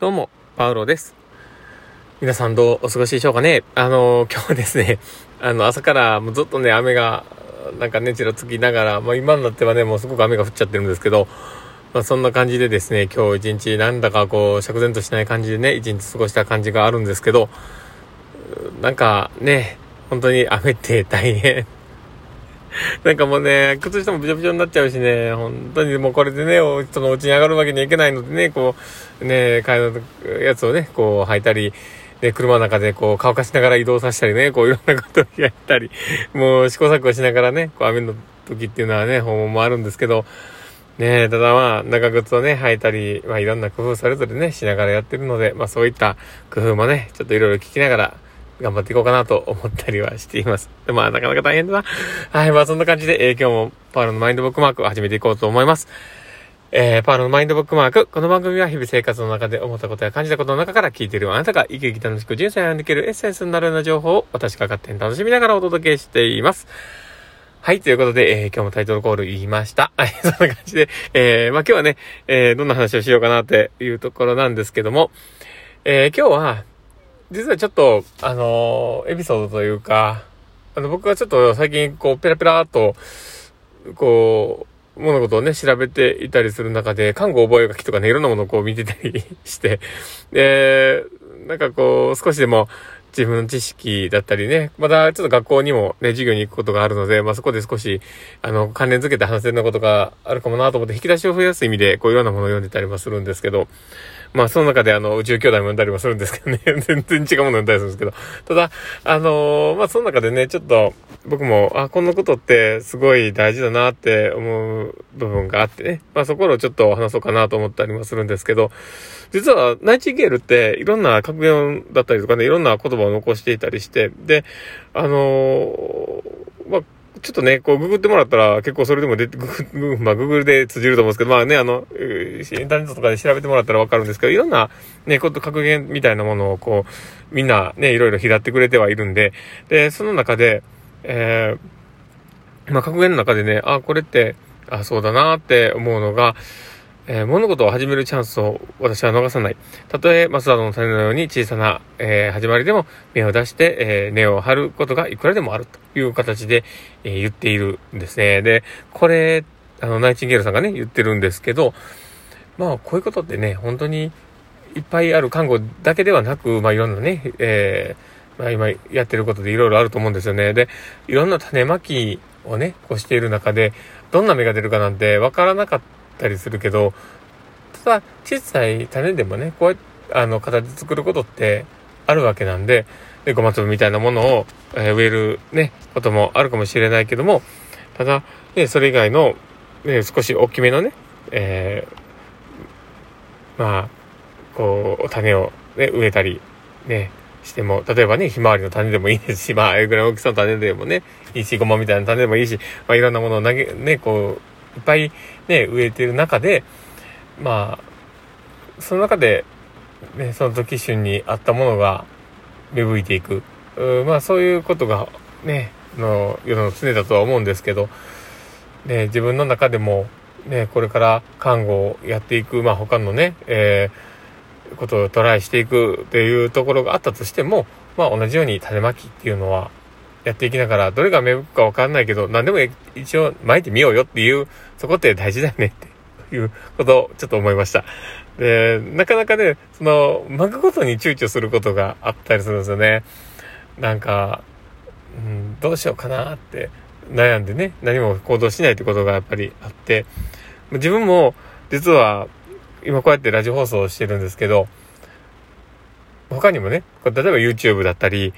どうも、パウロです。皆さんどうお過ごしでしょうかね？あの、今日はですね、あの、朝からもうずっとね、雨が、なんかね、ちらつきながら、まあ今になってはね、もうすごく雨が降っちゃってるんですけど、まあそんな感じでですね、今日一日なんだかこう、釈然としない感じでね、一日過ごした感じがあるんですけど、なんかね、本当に雨って大変 なんかもうね、靴下もびちょびちょになっちゃうしね、本当にもうこれでね、そのお家に上がるわけにはいけないのでね、こう、ね、替えのやつをね、こう履いたり、で、車の中でこう乾かしながら移動させたりね、こういろんなことをやったり、もう試行錯誤しながらね、こう雨の時っていうのはね、訪問もあるんですけど、ねただまあ、長靴をね、履いたり、まあいろんな工夫それぞれね、しながらやってるので、まあそういった工夫もね、ちょっといろいろ聞きながら、頑張っていこうかなと思ったりはしています。でまあ、なかなか大変だな。はい、まあそんな感じで、えー、今日もパールのマインドブックマークを始めていこうと思います。えー、パールのマインドブックマーク。この番組は日々生活の中で思ったことや感じたことの中から聞いているあなたが生き生き楽しく人生を歩んでいけるエッセンスになるような情報を私が勝手に楽しみながらお届けしています。はい、ということで、えー、今日もタイトルコール言いました。はい、そんな感じで、えー、まあ今日はね、えー、どんな話をしようかなっていうところなんですけども、えー、今日は、実はちょっと、あのー、エピソードというか、あの、僕はちょっと最近、こう、ペラペラーと、こう、物事をね、調べていたりする中で、看護覚え書きとかね、いろんなものをこう見てたりして、で、なんかこう、少しでも、自分の知識だったりね、またちょっと学校にもね、授業に行くことがあるので、まあそこで少し、あの、関連づけて話せるようなことがあるかもなと思って、引き出しを増やす意味で、こういろんなものを読んでたりもするんですけど、まあその中であの、宇宙兄弟も読んだりもするんですけどね、全然違うもの読んだりするんですけど、ただ、あのー、まあその中でね、ちょっと、僕も、あ、こんなことってすごい大事だなって思う部分があってね、まあそこをちょっと話そうかなと思ったりもするんですけど、実はナイチンゲールっていろんな格言だったりとかね、いろんな言葉を残していたりして、で、あのー、ちょっとね、こう、ググってもらったら、結構それでも出て、ググ、まあ、ググルで通じると思うんですけど、まあね、あの、インターネットとかで調べてもらったらわかるんですけど、いろんな、ね、こと格言みたいなものを、こう、みんなね、いろいろ拾ってくれてはいるんで、で、その中で、えー、まあ、格言の中でね、あ、これって、あ、そうだなって思うのが、えー、物事を始めるチャンスを私は逃さない。たとえ、マスダの種のように小さな、えー、始まりでも芽を出して、えー、根を張ることがいくらでもあるという形で、え言っているんですね。で、これ、あの、ナイチンゲールさんがね、言ってるんですけど、まあ、こういうことってね、本当にいっぱいある看護だけではなく、まあ、いろんなね、えまあ、今やってることでいろいろあると思うんですよね。で、いろんな種まきをね、こうしている中で、どんな芽が出るかなんてわからなかったったりするけど、ただ、小さい種でもね、こうやって、あの、形作ることってあるわけなんで、で、ごま粒みたいなものを、えー、植えるね、こともあるかもしれないけども、ただ、ね、それ以外の、ね、少し大きめのね、えー、まあ、こう、種をね、植えたり、ね、しても、例えばね、ひまわりの種でもいいですし、まあ、あれぐらい大きさの種でもね、いいし、ごまみたいな種でもいいし、まあ、いろんなものを投げ、ね、こう、いっぱいね、植えてる中で、まあ、その中で、ね、その時旬にあったものが芽吹いていく。まあそういうことがね、の世の常だとは思うんですけど、ね、自分の中でも、ね、これから看護をやっていく、まあ他のね、えー、ことをトライしていくっていうところがあったとしても、まあ同じように種まきっていうのはやっていきながら、どれが芽吹くかわかんないけど、何でも一応巻いてみようよっていう、そこって大事だよねっていうことをちょっと思いました。で、なかなかね、その、巻くことに躊躇することがあったりするんですよね。なんか、うん、どうしようかなって悩んでね、何も行動しないってことがやっぱりあって、自分も実は今こうやってラジオ放送をしてるんですけど、他にもね、例えば YouTube だったり、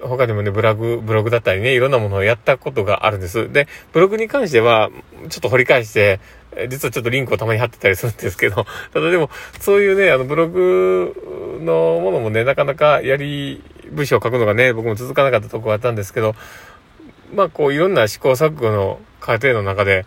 他にもね、ブログ、ブログだったりね、いろんなものをやったことがあるんです。で、ブログに関しては、ちょっと掘り返して、実はちょっとリンクをたまに貼ってたりするんですけど、ただでも、そういうね、あの、ブログのものもね、なかなかやり、文章を書くのがね、僕も続かなかったとこがあったんですけど、まあ、こう、いろんな試行錯誤の過程の中で、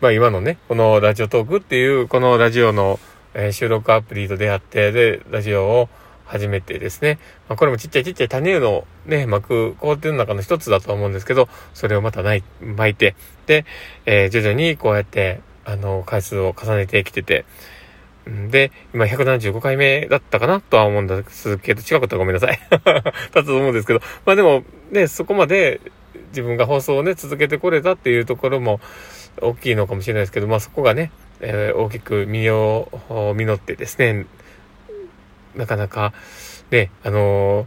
まあ、今のね、このラジオトークっていう、このラジオの、え、収録アプリと出会って、で、ラジオを、初めてですね。まあ、これもちっちゃいちっちゃい種のね、巻く工程の中の一つだと思うんですけど、それをまたない、巻いて、で、えー、徐々にこうやって、あの、回数を重ねてきてて、で、今175回目だったかなとは思うんですけど、違かったらごめんなさい。だと思うんですけど、まあでも、ね、そこまで自分が放送をね、続けてこれたっていうところも大きいのかもしれないですけど、まあそこがね、えー、大きく身を実ってですね、なかなか、ね、あの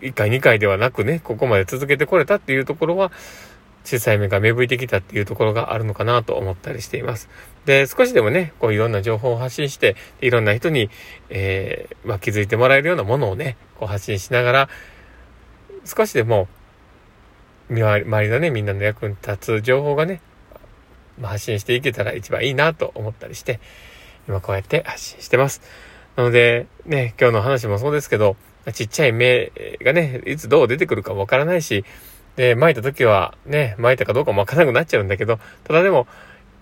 ー、1回2回ではなくね、ここまで続けてこれたっていうところは、小さい目が芽吹いてきたっていうところがあるのかなと思ったりしています。で、少しでもね、こういろんな情報を発信して、いろんな人に、えー、まあ、気づいてもらえるようなものをね、こう発信しながら、少しでも、周りのね、みんなの役に立つ情報がね、発信していけたら一番いいなと思ったりして、今こうやって発信してます。なので、ね、今日の話もそうですけど、ちっちゃい芽がね、いつどう出てくるかわからないし、で、巻いた時はね、巻いたかどうかもわからなくなっちゃうんだけど、ただでも、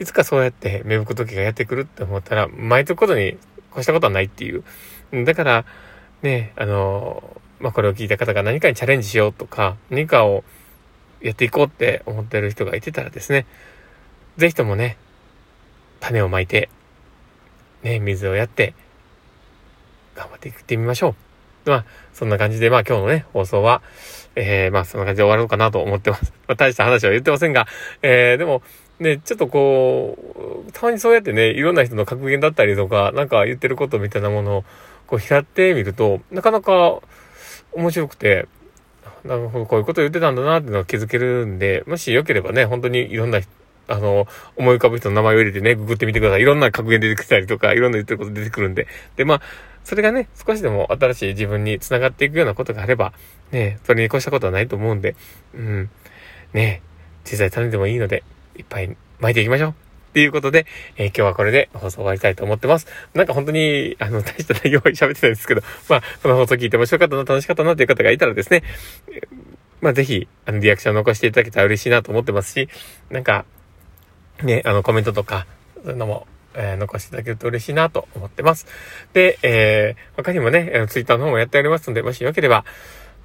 いつかそうやって芽吹く時がやってくるって思ったら、巻いておくことに越したことはないっていう。だから、ね、あの、まあ、これを聞いた方が何かにチャレンジしようとか、何かをやっていこうって思ってる人がいてたらですね、ぜひともね、種をまいて、ね、水をやって、頑張っていってみましょう。まあ、そんな感じで、まあ今日のね、放送は、えー、まあそんな感じで終わろうかなと思ってます。まあ大した話は言ってませんが、えー、でも、ね、ちょっとこう、たまにそうやってね、いろんな人の格言だったりとか、なんか言ってることみたいなものを、こう拾ってみると、なかなか面白くて、なるほど、こういうこと言ってたんだなっていうのが気づけるんで、もしよければね、本当にいろんな、あの、思い浮かぶ人の名前を入れてね、ググってみてください。いろんな格言出てきたりとか、いろんな言ってること出てくるんで。で、まあ、それがね、少しでも新しい自分に繋がっていくようなことがあれば、ね、それに越したことはないと思うんで、うん、ね、小さい種でもいいので、いっぱい巻いていきましょう。っていうことで、えー、今日はこれで放送終わりたいと思ってます。なんか本当に、あの、大した内容を喋ってたんですけど、まあ、この放送聞いて面白かったな、楽しかったなという方がいたらですね、まあ、ぜひ、あの、リアクションを残していただけたら嬉しいなと思ってますし、なんか、ね、あの、コメントとか、そういうのもえー、残していただけると嬉しいなと思ってます。で、えー、他にもね、ツイッターの方もやっておりますので、もしよければ、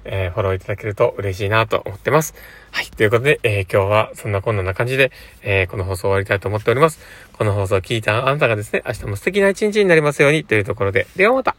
えー、フォローいただけると嬉しいなと思ってます。はい。ということで、えー、今日はそんなこんな感じで、えー、この放送終わりたいと思っております。この放送を聞いたあなたがですね、明日も素敵な一日になりますようにというところで、ではまた